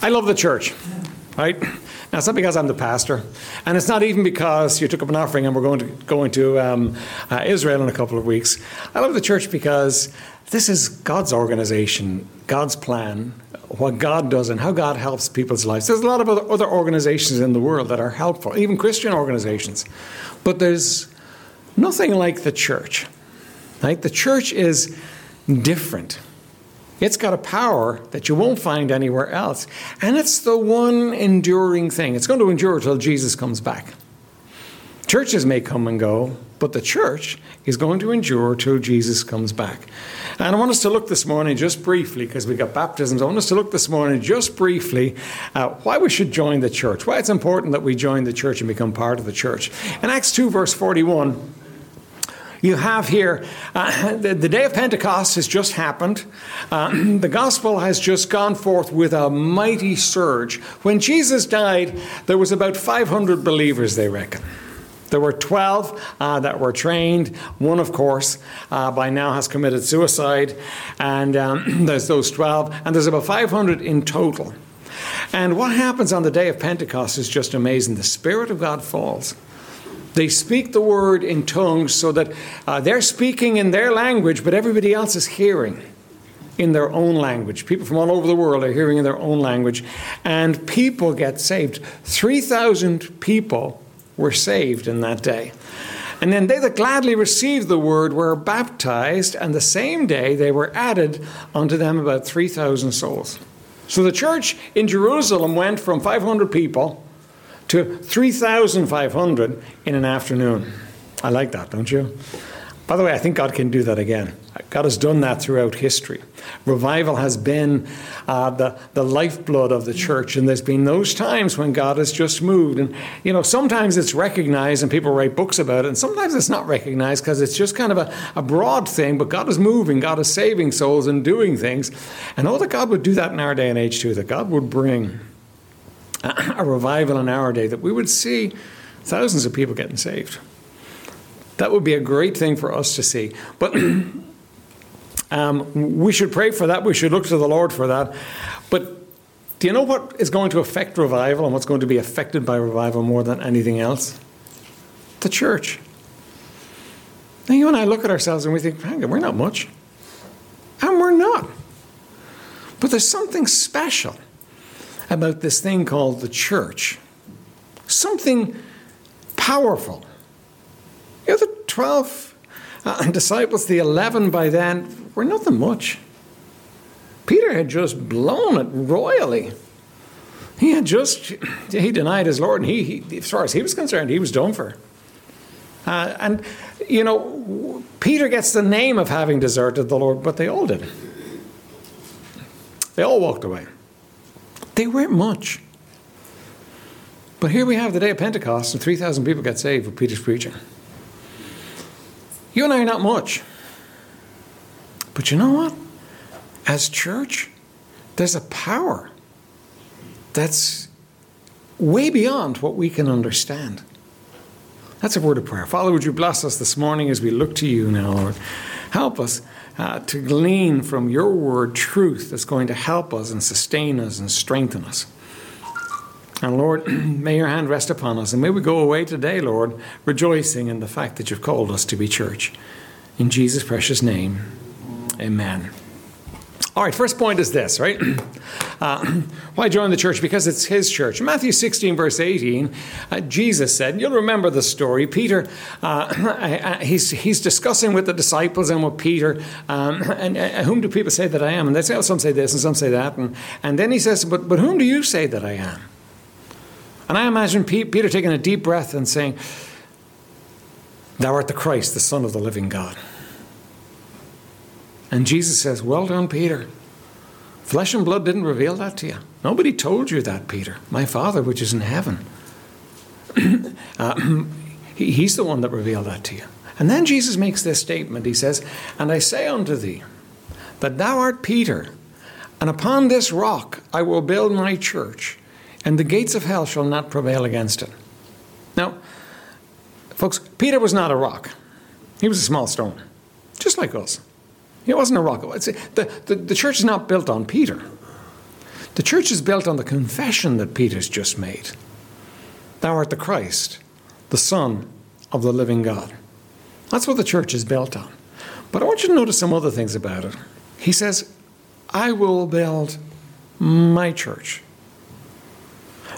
I love the church, right? Now, it's not because I'm the pastor, and it's not even because you took up an offering and we're going to going to um, uh, Israel in a couple of weeks. I love the church because this is God's organization, God's plan, what God does, and how God helps people's lives. There's a lot of other organizations in the world that are helpful, even Christian organizations, but there's nothing like the church. Right? The church is different. It's got a power that you won't find anywhere else. And it's the one enduring thing. It's going to endure till Jesus comes back. Churches may come and go, but the church is going to endure till Jesus comes back. And I want us to look this morning just briefly, because we got baptisms. I want us to look this morning just briefly why we should join the church, why it's important that we join the church and become part of the church. In Acts 2, verse 41, you have here uh, the, the, day of Pentecost has just happened. Uh, the gospel has just gone forth with a mighty surge. When Jesus died, there was about 500 believers, they reckon. There were 12 uh, that were trained. One, of course, uh, by now has committed suicide. And um, there's those 12. And there's about 500 in total. And what happens on the day of Pentecost is just amazing. The Spirit of God falls. They speak the word in tongues so that uh, they're speaking in their language, but everybody else is hearing in their own language. People from all over the world are hearing in their own language, and people get saved. 3,000 people were saved in that day. And then they that gladly received the word were baptized, and the same day they were added unto them about 3,000 souls. So the church in Jerusalem went from 500 people to 3,500 in an afternoon. I like that, don't you? By the way, I think God can do that again. God has done that throughout history. Revival has been uh, the, the lifeblood of the church, and there's been those times when God has just moved. And, you know, sometimes it's recognized and people write books about it, and sometimes it's not recognized because it's just kind of a, a broad thing, but God is moving, God is saving souls and doing things. And oh, that God would do that in our day and age too, that God would bring a revival in our day, that we would see thousands of people getting saved. That would be a great thing for us to see. But um, we should pray for that. We should look to the Lord for that. But do you know what is going to affect revival and what's going to be affected by revival more than anything else? The church. Now, you and I look at ourselves and we think, hang on, we're not much. And we're not. But there's something special about this thing called the church. Something powerful. You know, the 12 uh, disciples, the 11 by then, were nothing much. Peter had just blown it royally. He had just, he denied his Lord, and he, he as far as he was concerned, he was done for. Uh, and, you know, Peter gets the name of having deserted the Lord, but they all did. They all walked away. They weren't much. But here we have the day of Pentecost, and 3,000 people got saved with Peter's preaching. You and I are not much. But you know what? As church, there's a power that's way beyond what we can understand. That's a word of prayer. Father, would you bless us this morning as we look to you now, Lord? Help us uh, to glean from your word truth that's going to help us and sustain us and strengthen us. And Lord, may your hand rest upon us, and may we go away today, Lord, rejoicing in the fact that you've called us to be church. In Jesus' precious name, amen. All right, first point is this, right? Uh, why join the church? Because it's his church. Matthew 16, verse 18, uh, Jesus said, you'll remember the story. Peter, uh, he's, he's discussing with the disciples and with Peter, um, and uh, whom do people say that I am? And they say, oh, some say this and some say that. And, and then he says, but, but whom do you say that I am? And I imagine Peter taking a deep breath and saying, Thou art the Christ, the Son of the living God. And Jesus says, Well done, Peter. Flesh and blood didn't reveal that to you. Nobody told you that, Peter. My Father, which is in heaven. uh, he's the one that revealed that to you. And then Jesus makes this statement. He says, And I say unto thee, that thou art Peter, and upon this rock I will build my church, and the gates of hell shall not prevail against it. Now, folks, Peter was not a rock, he was a small stone, just like us. It wasn't a rock. The, the, the church is not built on Peter. The church is built on the confession that Peter's just made Thou art the Christ, the Son of the living God. That's what the church is built on. But I want you to notice some other things about it. He says, I will build my church.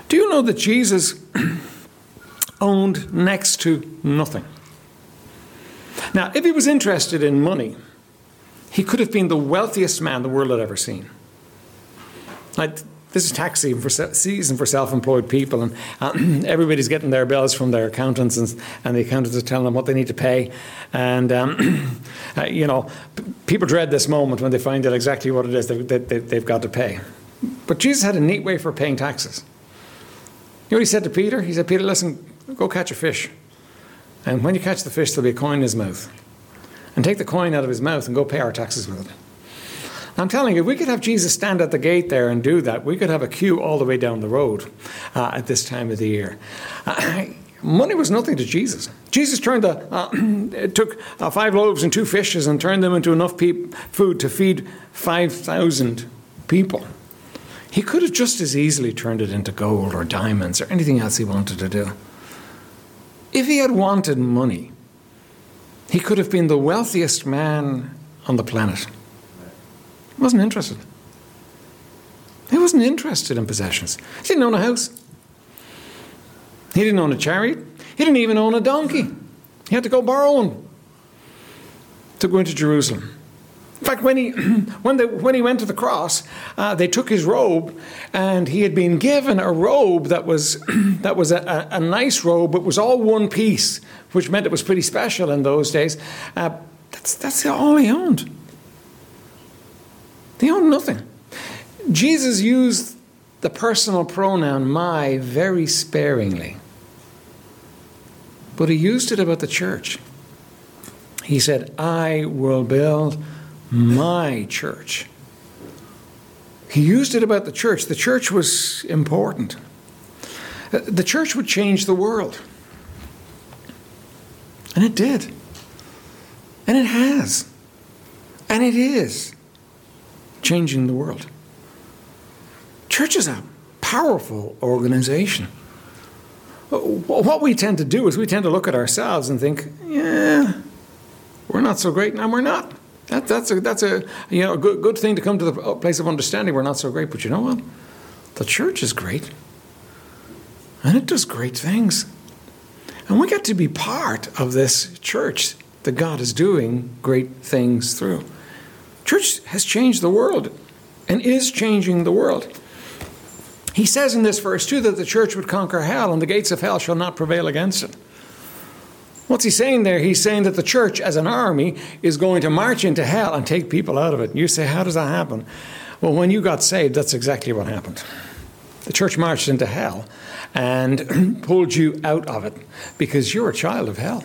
Do you know that Jesus owned next to nothing? Now, if he was interested in money, he could have been the wealthiest man the world had ever seen. Like, this is tax season for, self-employed people, and uh, everybody's getting their bills from their accountants, and, and, the accountants are telling them what they need to pay. And um, uh, you know, people dread this moment when they find out exactly what it is that they, they, they've got to pay. But Jesus had a neat way for paying taxes. You know what he said to Peter? He said, "Peter, listen, go catch a fish, and when you catch the fish, there'll be a coin in his mouth, and take the coin out of his mouth and go pay our taxes with it." I'm telling you, we could have Jesus stand at the gate there and do that. We could have a queue all the way down the road uh, at this time of the year. Uh, money was nothing to Jesus. Jesus turned the, uh, took uh, five loaves and two fishes and turned them into enough pe- food to feed 5,000 people. He could have just as easily turned it into gold or diamonds or anything else he wanted to do. If he had wanted money, he could have been the wealthiest man on the planet. He wasn't interested. He wasn't interested in possessions. He didn't own a house. He didn't own a chariot. He didn't even own a donkey. He had to go borrow one to go into Jerusalem. In fact, when he, when, they, when he went to the cross, uh, they took his robe, and he had been given a robe that was, that was a, a, a, nice robe, but was all one piece, which meant it was pretty special in those days. Uh, that's, that's all he owned. They owned nothing. Jesus used the personal pronoun my very sparingly, but he used it about the church. He said, I will build my church. He used it about the church. The church was important. Uh, the church would change the world. And it did. And it has. And it is changing the world. Church is a powerful organization. What we tend to do is we tend to look at ourselves and think, yeah, we're not so great, and we're not. That, that's a, that's a, you know, a good, good thing to come to the place of understanding we're not so great. But you know what? The church is great. And it does great things. And we get to be part of this church that God is doing great things through. Church has changed the world and is changing the world. He says in this verse, too, that the church would conquer hell and the gates of hell shall not prevail against it. What's he saying there? He's saying that the church, as an army, is going to march into hell and take people out of it. You say, how does that happen? Well, when you got saved, that's exactly what happened. The church marched into hell and pulled you out of it because you're a child of hell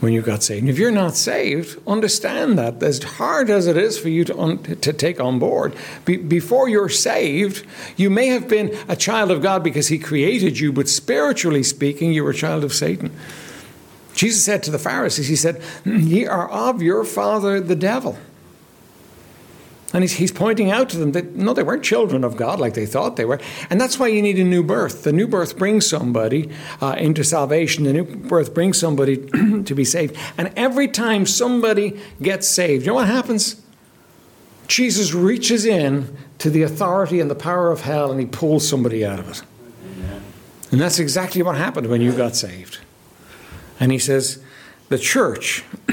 when you got saved. And if you're not saved, understand that as hard as it is for you to, un- to take on board, be- before you're saved, you may have been a child of God because He created you, but spiritually speaking, you were a child of Satan. Jesus said to the Pharisees, He said, Ye are of your father the devil. And he's, he's pointing out to them that no, they weren't children of God like they thought they were. And that's why you need a new birth. The new birth brings somebody uh, into salvation, the new birth brings somebody to be saved. And every time somebody gets saved, you know what happens? Jesus reaches in to the authority and the power of hell and he pulls somebody out of it. And that's exactly what happened when you got saved. And he says, the church,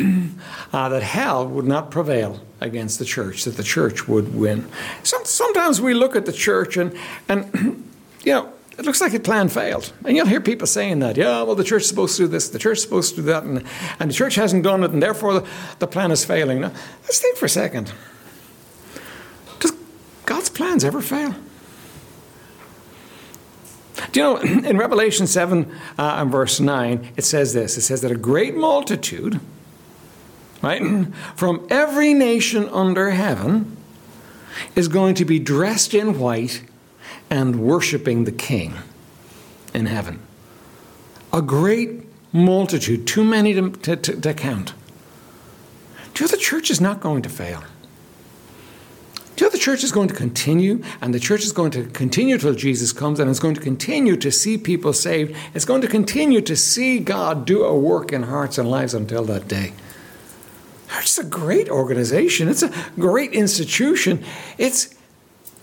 uh, that hell would not prevail against the church, that the church would win. Some, sometimes we look at the church and, and you know, it looks like the plan failed. And you'll hear people saying that, yeah, well, the church is supposed to do this, the church is supposed to do that, and, and the church hasn't done it, and therefore the, the plan is failing. Now, let's think for a second. Does God's plans ever fail? Do you know, in Revelation 7 uh, and verse 9, it says this it says that a great multitude, right, from every nation under heaven is going to be dressed in white and worshiping the King in heaven. A great multitude, too many to, to, to count. Do you know the church is not going to fail? Know the church is going to continue, and the church is going to continue till Jesus comes, and it's going to continue to see people saved. It's going to continue to see God do a work in hearts and lives until that day. It's a great organization. It's a great institution. It's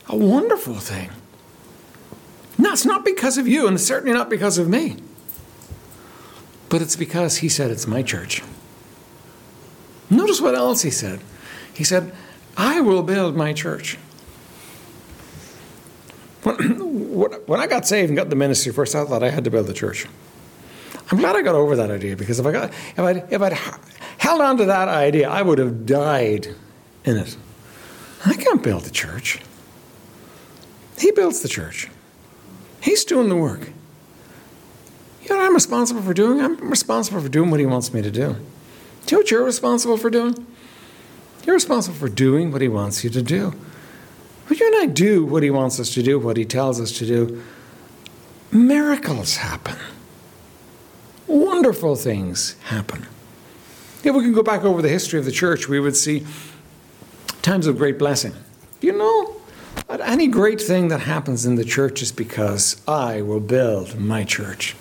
a wonderful thing. No, it's not because of you, and it's certainly not because of me. But it's because he said it's my church. Notice what else he said. He said, I will build my church. When, I got saved and got the ministry first, I thought I had to build the church. I'm glad I got over that idea because if I got if I'd, if I'd held on to that idea, I would have died in it. I can't build the church. He builds the church. He's doing the work. You know I'm responsible for doing? I'm responsible for doing what he wants me to do. Do you know what you're responsible for doing? You're responsible for doing what he wants you to do. When you and I do what he wants us to do, what he tells us to do, miracles happen. Wonderful things happen. If we can go back over the history of the church, we would see times of great blessing. You know, any great thing that happens in the church is because I will build my church.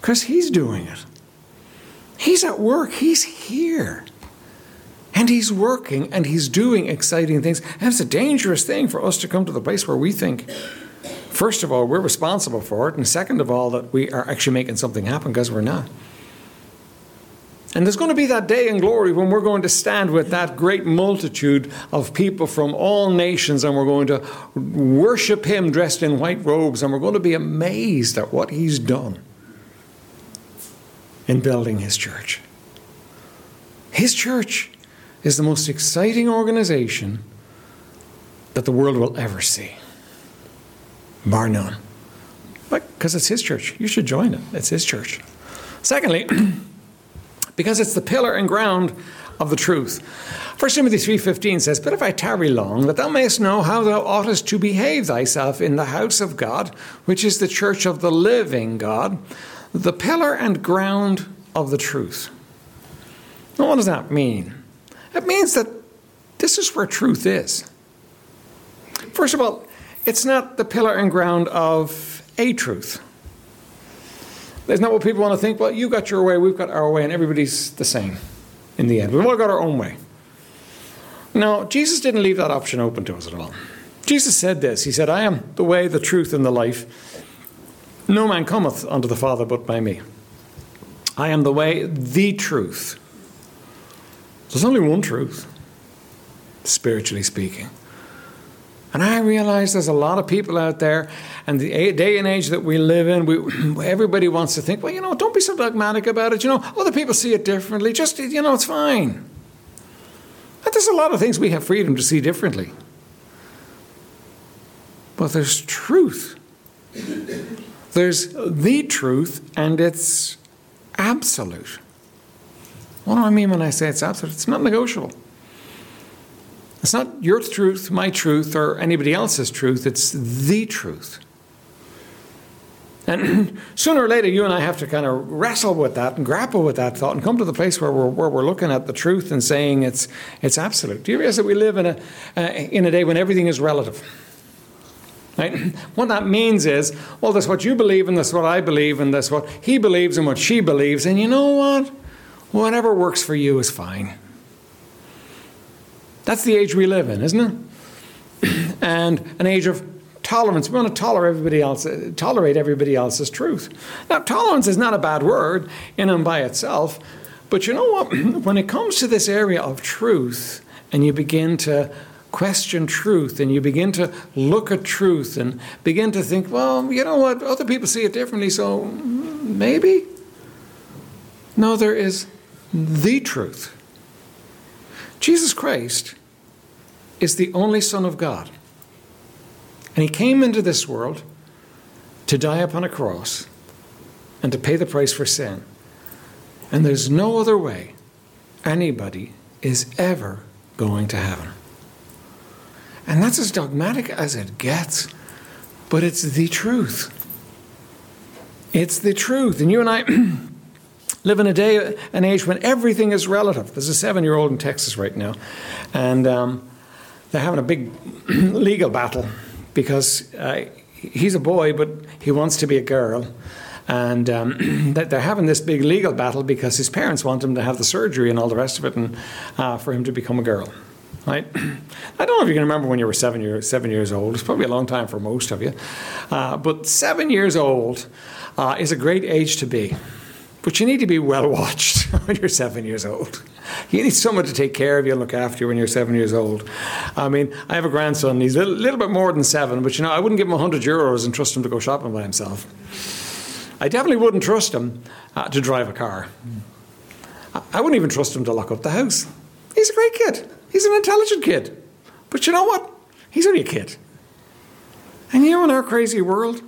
Because He's doing it. He's at work, He's here. And He's working and He's doing exciting things. And it's a dangerous thing for us to come to the place where we think, first of all, we're responsible for it, and second of all, that we are actually making something happen because we're not. And there's going to be that day in glory when we're going to stand with that great multitude of people from all nations and we're going to worship Him dressed in white robes and we're going to be amazed at what He's done in building His church. His church is the most exciting organization that the world will ever see, bar none. But because it's His church. You should join it, it's His church. Secondly, because it's the pillar and ground of the truth. 1 Timothy 3.15 says, But if I tarry long, that thou mayest know how thou oughtest to behave thyself in the house of God, which is the church of the living God, the pillar and ground of the truth. Now, what does that mean? It means that this is where truth is. First of all, it's not the pillar and ground of a truth. Isn't that what people want to think? Well, you got your way, we've got our way, and everybody's the same in the end. We've all got our own way. No, Jesus didn't leave that option open to us at all. Jesus said this He said, I am the way, the truth, and the life. No man cometh unto the Father but by me. I am the way, the truth. There's only one truth, spiritually speaking. And I realize there's a lot of people out there, and the day and age that we live in, we, everybody wants to think, well, you know, don't be so dogmatic about it. You know, other people see it differently. Just, you know, it's fine. But there's a lot of things we have freedom to see differently. But there's truth. There's the truth, and it's absolute. What do I mean when I say it's absolute? It's not negotiable. It's not your truth, my truth, or anybody else's truth. It's the truth. And sooner or later, you and I have to kind of wrestle with that and grapple with that thought and come to the place where we're, where we're looking at the truth and saying it's, it's absolute. Do you realize that we live in a, uh, in a day when everything is relative? Right? What that means is, well, that's what you believe, and that's what I believe, and that's what he believes, and what she believes, and you know what? Whatever works for you is fine. That's the age we live in, isn't it? and an age of tolerance. We want to tolerate everybody else, tolerate everybody else's truth. Now, tolerance is not a bad word in and by itself, but you know what? when it comes to this area of truth, and you begin to question truth, and you begin to look at truth, and begin to think, well, you know what? Other people see it differently, so maybe. No, there is the truth. Jesus Christ is the only Son of God. And he came into this world to die upon a cross and to pay the price for sin. And there's no other way anybody is ever going to heaven. And that's as dogmatic as it gets, but it's the truth. It's the truth. And you and I live in a day and age when everything is relative. There's a seven year old in Texas right now, and um, they're having a big legal battle because uh, he's a boy, but he wants to be a girl. And um, they're having this big legal battle because his parents want him to have the surgery and all the rest of it, and uh, for him to become a girl. Right? I don't know if you can remember when you were seven years seven years old. It's probably a long time for most of you, uh, but seven years old uh, is a great age to be. But you need to be well watched when you're seven years old. You need someone to take care of you and look after you when you're seven years old. I mean, I have a grandson. He's a little, little bit more than seven, but you know, I wouldn't give him 100 euros and trust him to go shopping by himself. I definitely wouldn't trust him uh, to drive a car. I wouldn't even trust him to lock up the house. He's a great kid. He's an intelligent kid. But you know what? He's only a kid. And you know, in our crazy world,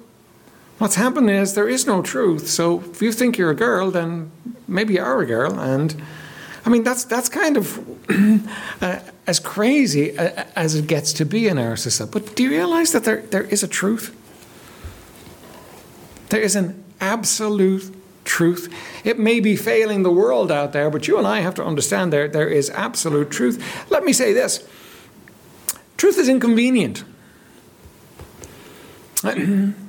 what's happened is there is no truth. So if you think you're a girl, then maybe you are a girl. And I mean, that's, that's kind of uh, as crazy as it gets to be in our society. But do you realize that there, there is a truth? There is an absolute truth. It may be failing the world out there, but you and I have to understand there, there is absolute truth. Let me say this truth is inconvenient.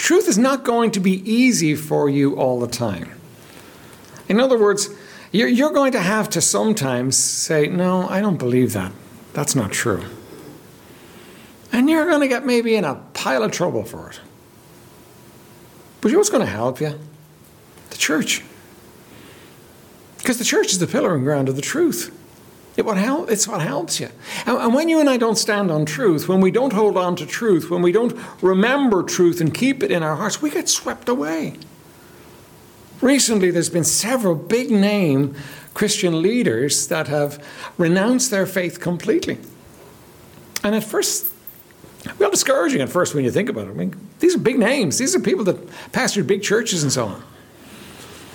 truth is not going to be easy for you all the time. In other words, you're, going to have to sometimes say, No, I don't believe that. That's not true. And you're going to get maybe in a pile of trouble for it. But you know what's going to help you? The church. Because the church is the pillar and ground of the truth. It what help, it's what helps you. And, and when you and I don't stand on truth, when we don't hold on to truth, when we don't remember truth and keep it in our hearts, we get swept away. Recently, there's been several big name Christian leaders that have renounced their faith completely. And at first, Real discouraging at first when you think about it. I mean, these are big names. These are people that pastored big churches and so on.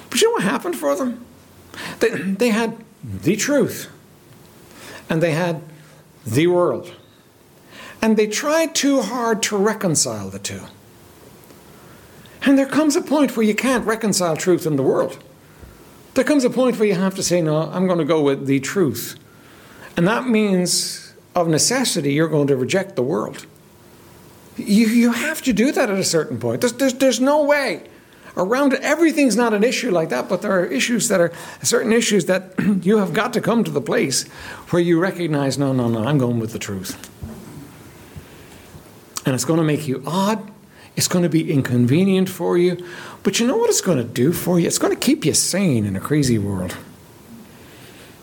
But you know what happened for them? They, they had the truth, and they had the world. And they tried too hard to reconcile the two. And there comes a point where you can't reconcile truth and the world. There comes a point where you have to say, no, I'm going to go with the truth. And that means, of necessity, you're going to reject the world. You, you have to do that at a certain point. There's, there's, there's no way around. Everything's not an issue like that, but there are issues that are certain issues that you have got to come to the place where you recognize no, no, no, I'm going with the truth. And it's going to make you odd. It's going to be inconvenient for you. But you know what it's going to do for you? It's going to keep you sane in a crazy world.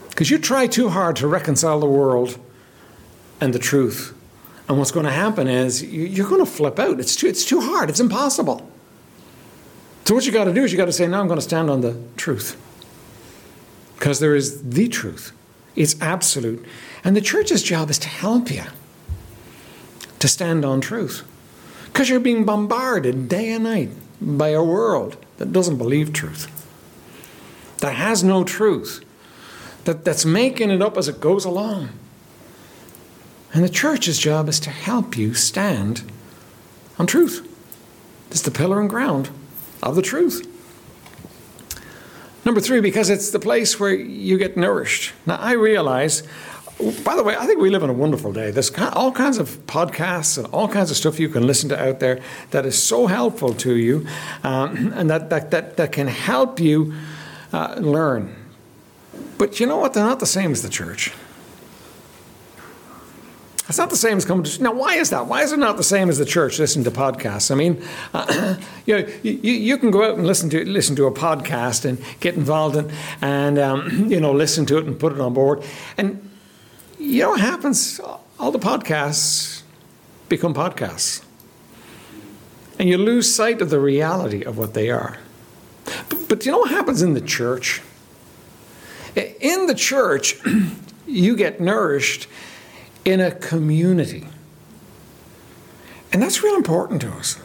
Because you try too hard to reconcile the world and the truth. And what's going to happen is you're going to flip out. It's too, it's too hard. It's impossible. So what you got to do is you got to say, now I'm going to stand on the truth." Because there is the truth. It's absolute. And the church's job is to help you to stand on truth. Because you're being bombarded day and night by a world that doesn't believe truth, that has no truth, that, that's making it up as it goes along. And the church's job is to help you stand on truth. It's the pillar and ground of the truth. Number three, because it's the place where you get nourished. Now, I realize, by the way, I think we live in a wonderful day. There's all kinds of podcasts and all kinds of stuff you can listen to out there that is so helpful to you um, and that, that, that, that can help you uh, learn. But you know what? They're not the same as the church. It's not the same as coming to now. Why is that? Why is it not the same as the church? listening to podcasts. I mean, uh, you know, you, you can go out and listen to listen to a podcast and get involved in, and um, you know, listen to it and put it on board. And you know what happens? All the podcasts become podcasts, and you lose sight of the reality of what they are. But, but you know what happens in the church? In the church, you get nourished in a community. And that's real important to us.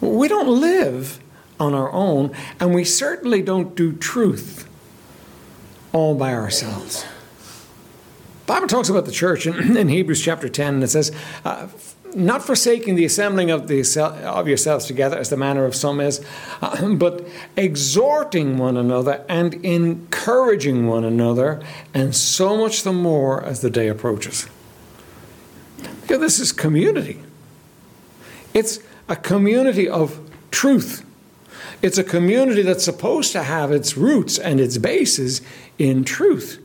We don't live on our own, and we certainly don't do truth all by ourselves. The Bible talks about the church in, in Hebrews chapter 10, and it says, uh, not forsaking the assembling of, the, of yourselves together as the manner of some is, uh, but exhorting one another and encouraging one another, and so much the more as the day approaches. This is community. It's a community of truth. It's a community that's supposed to have its roots and its bases in truth.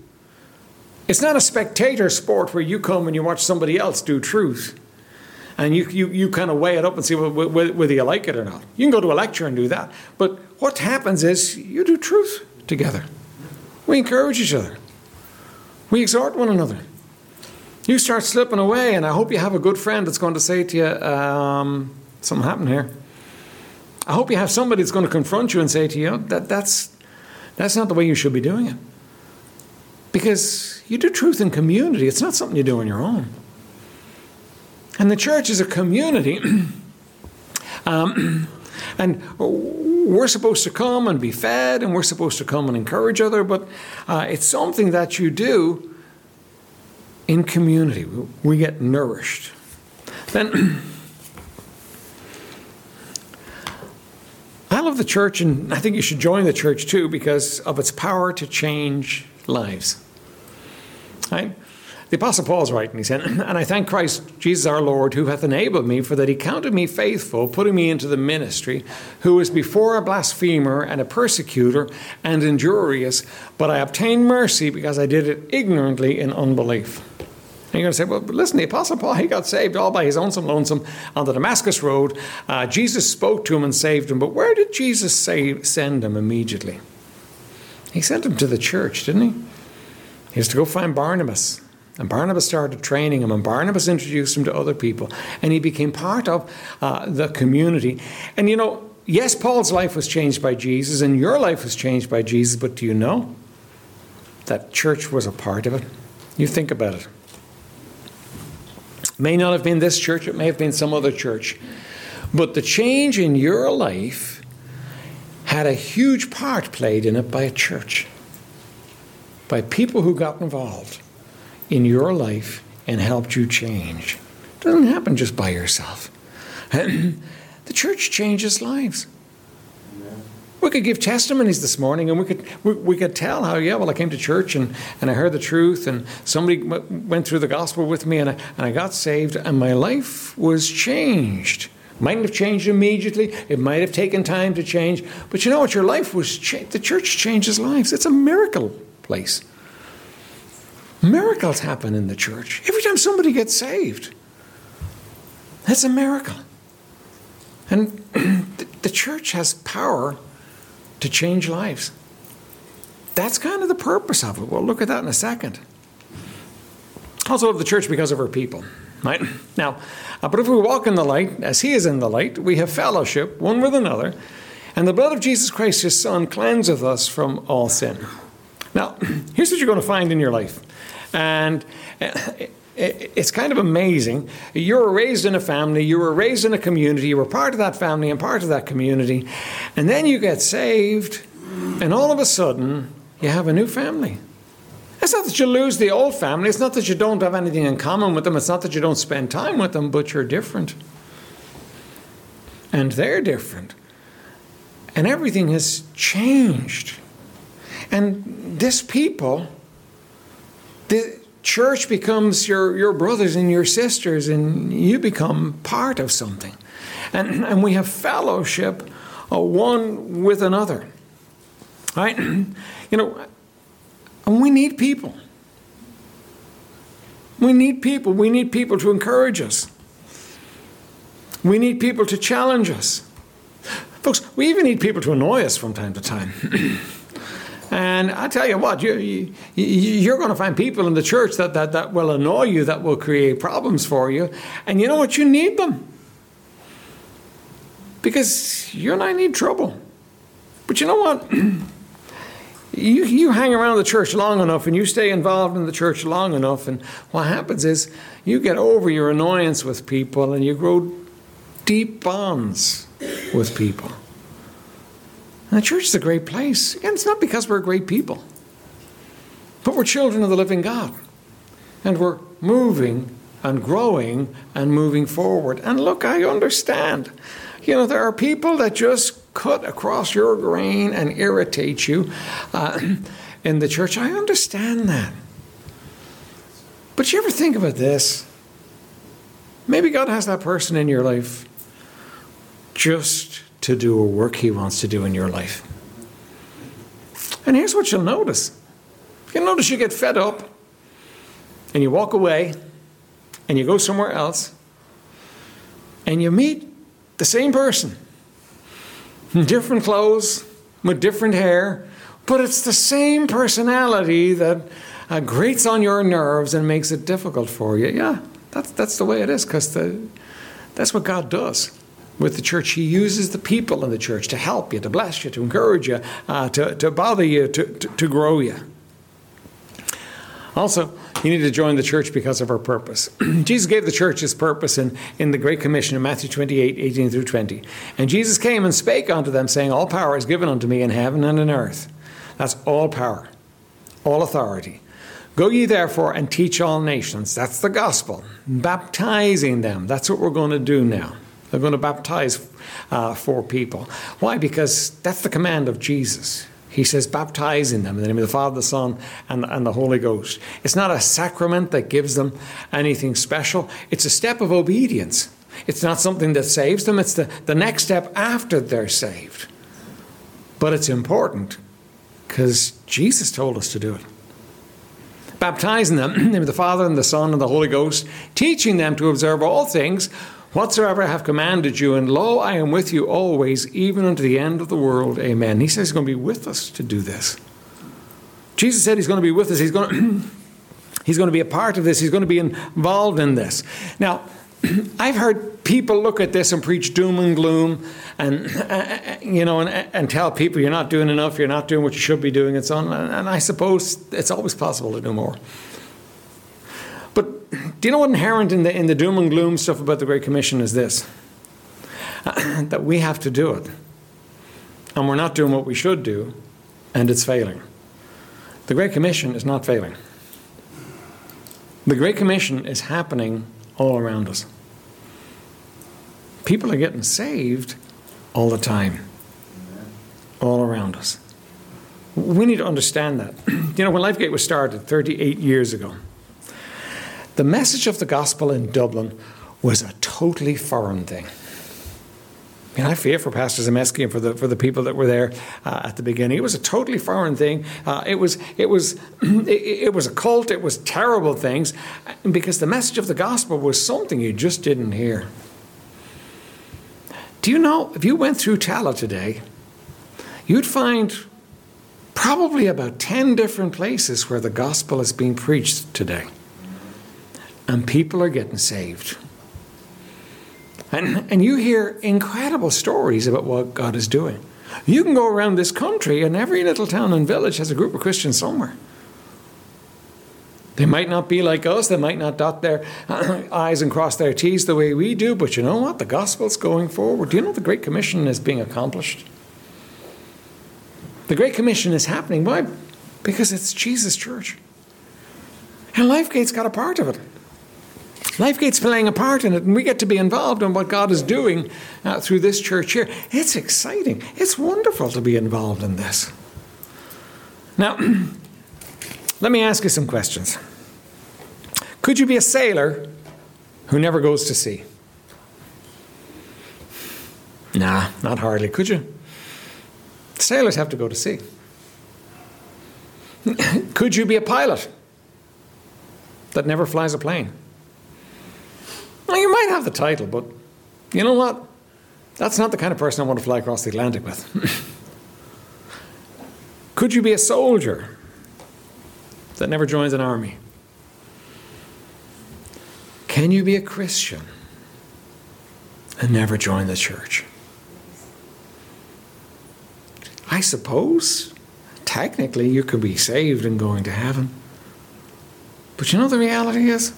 It's not a spectator sport where you come and you watch somebody else do truth. And you, you, you kind of weigh it up and see whether you like it or not. You can go to a lecture and do that. But what happens is you do truth together. We encourage each other. We exhort one another. You start slipping away, and I hope you have a good friend that's going to say to you, um, something happened here. I hope you have somebody that's going to confront you and say to you, that, that's, that's not the way you should be doing it. Because you do truth in community, it's not something you do on your own. And the church is a community. um, and we're supposed to come and be fed, and we're supposed to come and encourage other, but uh, it's something that you do in community. We get nourished. Then I love the church, and I think you should join the church too because of its power to change lives. Right? The Apostle Paul's writing, he said, And I thank Christ Jesus our Lord, who hath enabled me, for that he counted me faithful, putting me into the ministry, who was before a blasphemer and a persecutor and injurious, but I obtained mercy because I did it ignorantly in unbelief. And you're going to say, well, listen, the Apostle Paul, he got saved all by his own some lonesome on the Damascus Road. Uh, Jesus spoke to him and saved him, but where did Jesus save, send him immediately? He sent him to the church, didn't he? He was to go find Barnabas. And Barnabas started training him, and Barnabas introduced him to other people, and he became part of uh, the community. And you know, yes, Paul's life was changed by Jesus, and your life was changed by Jesus, but do you know that church was a part of it? You think about it. May not have been this church, it may have been some other church. But the change in your life had a huge part played in it by a church, by people who got involved in your life and helped you change. It doesn't happen just by yourself. the church changes lives. We could give testimonies this morning and we could, we, we, could tell how, yeah, well, I came to church and, and I heard the truth and somebody w- went through the gospel with me and I, and I got saved and my life was changed. Mightn't have changed immediately. It might have taken time to change. But you know what? Your life was changed. The church changes lives. It's a miracle place. Miracles happen in the church. Every time somebody gets saved, that's a miracle. And the church has power to change lives. That's kind of the purpose of it. We'll look at that in a second. Also, of the church because of her people, right? Now, uh, but if we walk in the light, as He is in the light, we have fellowship one with another, and the blood of Jesus Christ, His Son, cleanseth us from all sin. Now, here's what you're going to find in your life. And it's kind of amazing. You were raised in a family, you were raised in a community, you were part of that family and part of that community, and then you get saved, and all of a sudden, you have a new family. It's not that you lose the old family, it's not that you don't have anything in common with them, it's not that you don't spend time with them, but you're different. And they're different. And everything has changed. And this people, church becomes your, your brothers and your sisters, and you become part of something. And, and we have fellowship uh, one with another. Right? You know, and we need people. We need people. We need people to encourage us. We need people to challenge us. Folks, we even need people to annoy us from time to time. And I tell you what, you, you, are going to find people in the church that, that, that will annoy you, that will create problems for you. And you know what? You need them. Because you and I need trouble. But you know what? you, you hang around the church long enough and you stay involved in the church long enough, and what happens is you get over your annoyance with people and you grow deep bonds with people. And the church is a great place. And it's not because we're great people, but we're children of the living God. And we're moving and growing and moving forward. And look, I understand. You know, there are people that just cut across your grain and irritate you uh, in the church. I understand that. But you ever think about this? Maybe God has that person in your life just to do a work He wants to do in your life. And here's what you'll notice you'll notice you get fed up and you walk away and you go somewhere else and you meet the same person in different clothes with different hair, but it's the same personality that uh, grates on your nerves and makes it difficult for you. Yeah, that's, that's the way it is because that's what God does with the church. He uses the people in the church to help you, to bless you, to encourage you, uh, to, to bother you, to, to, to grow you. Also, you need to join the church because of her purpose. Jesus gave the church his purpose in, in the Great Commission in Matthew 28 18 through 20. And Jesus came and spake unto them, saying, All power is given unto me in heaven and in earth. That's all power, all authority. Go ye therefore and teach all nations. That's the gospel. Baptizing them. That's what we're going to do now. They're going to baptize uh, four people. Why? Because that's the command of Jesus. He says, baptizing them in the name of the Father, the Son, and, and the Holy Ghost. It's not a sacrament that gives them anything special, it's a step of obedience. It's not something that saves them, it's the, the next step after they're saved. But it's important because Jesus told us to do it. Baptizing them in the name of the Father, and the Son, and the Holy Ghost, teaching them to observe all things Whatsoever I have commanded you, and lo, I am with you always, even unto the end of the world. Amen. He says he's going to be with us to do this. Jesus said he's going to be with us. He's going to, he's going to be a part of this. He's going to be involved in this. Now, I've heard people look at this and preach doom and gloom, and you know, and, and, tell people you're not doing enough, you're not doing what you should be doing, and so on. And I suppose it's always possible to do more. You know what inherent in the, in the doom and gloom stuff about the Great Commission is this? that we have to do it. And we're not doing what we should do, and it's failing. The Great Commission is not failing. The Great Commission is happening all around us. People are getting saved all the time, all around us. We need to understand that. you know, when LifeGate was started 38 years ago, the message of the gospel in Dublin was a totally foreign thing. I mean, I fear for Pastor Zemeski and for the for the people that were there uh, at the beginning. It was a totally foreign thing. Uh, it was it was it, it, was a cult. It was terrible things, because the message of the gospel was something you just didn't hear. Do you know if you went through Tallaght today, you'd find probably about ten different places where the gospel is being preached today and people are getting saved. And, and you hear incredible stories about what God is doing. You can go around this country, and every little town and village has a group of Christians somewhere. They might not be like us, they might not dot their I's and cross their T's the way we do, but you know what? The gospel's going forward. Do you know the Great Commission is being accomplished? The Great Commission is happening. Why? Because it's Jesus' church. And LifeGate's got a part of it. LifeGate's playing a part in it, and we get to be involved in what God is doing uh, through this church here. It's exciting. It's wonderful to be involved in this. Now, let me ask you some questions. Could you be a sailor who never goes to sea? Nah, not hardly. Could you? Sailors have to go to sea. Could you be a pilot that never flies a plane? Well, you might have the title, but you know what? That's not the kind of person I want to fly across the Atlantic with. Could you be a soldier that never joins an army? Can you be a Christian and never join the church? I suppose, technically, you could be saved and going to heaven. But you know the reality is?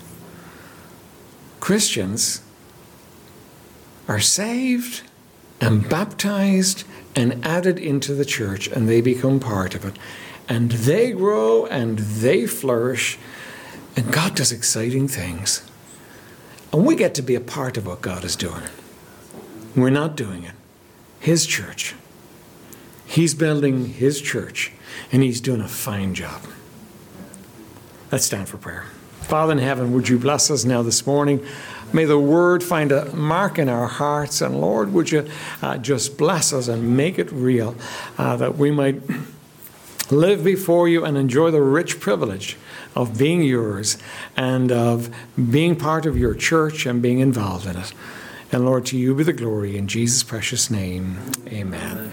Christians are saved and baptized and added into the church, and they become part of it. And they grow and they flourish, and God does exciting things. And we get to be a part of what God is doing. We're not doing it. His church. He's building His church, and He's doing a fine job. Let's stand for prayer. Father in heaven, would you bless us now this morning? May the word find a mark in our hearts. And Lord, would you uh, just bless us and make it real uh, that we might live before you and enjoy the rich privilege of being yours and of being part of your church and being involved in it. And Lord, to you be the glory in Jesus' precious name. Amen.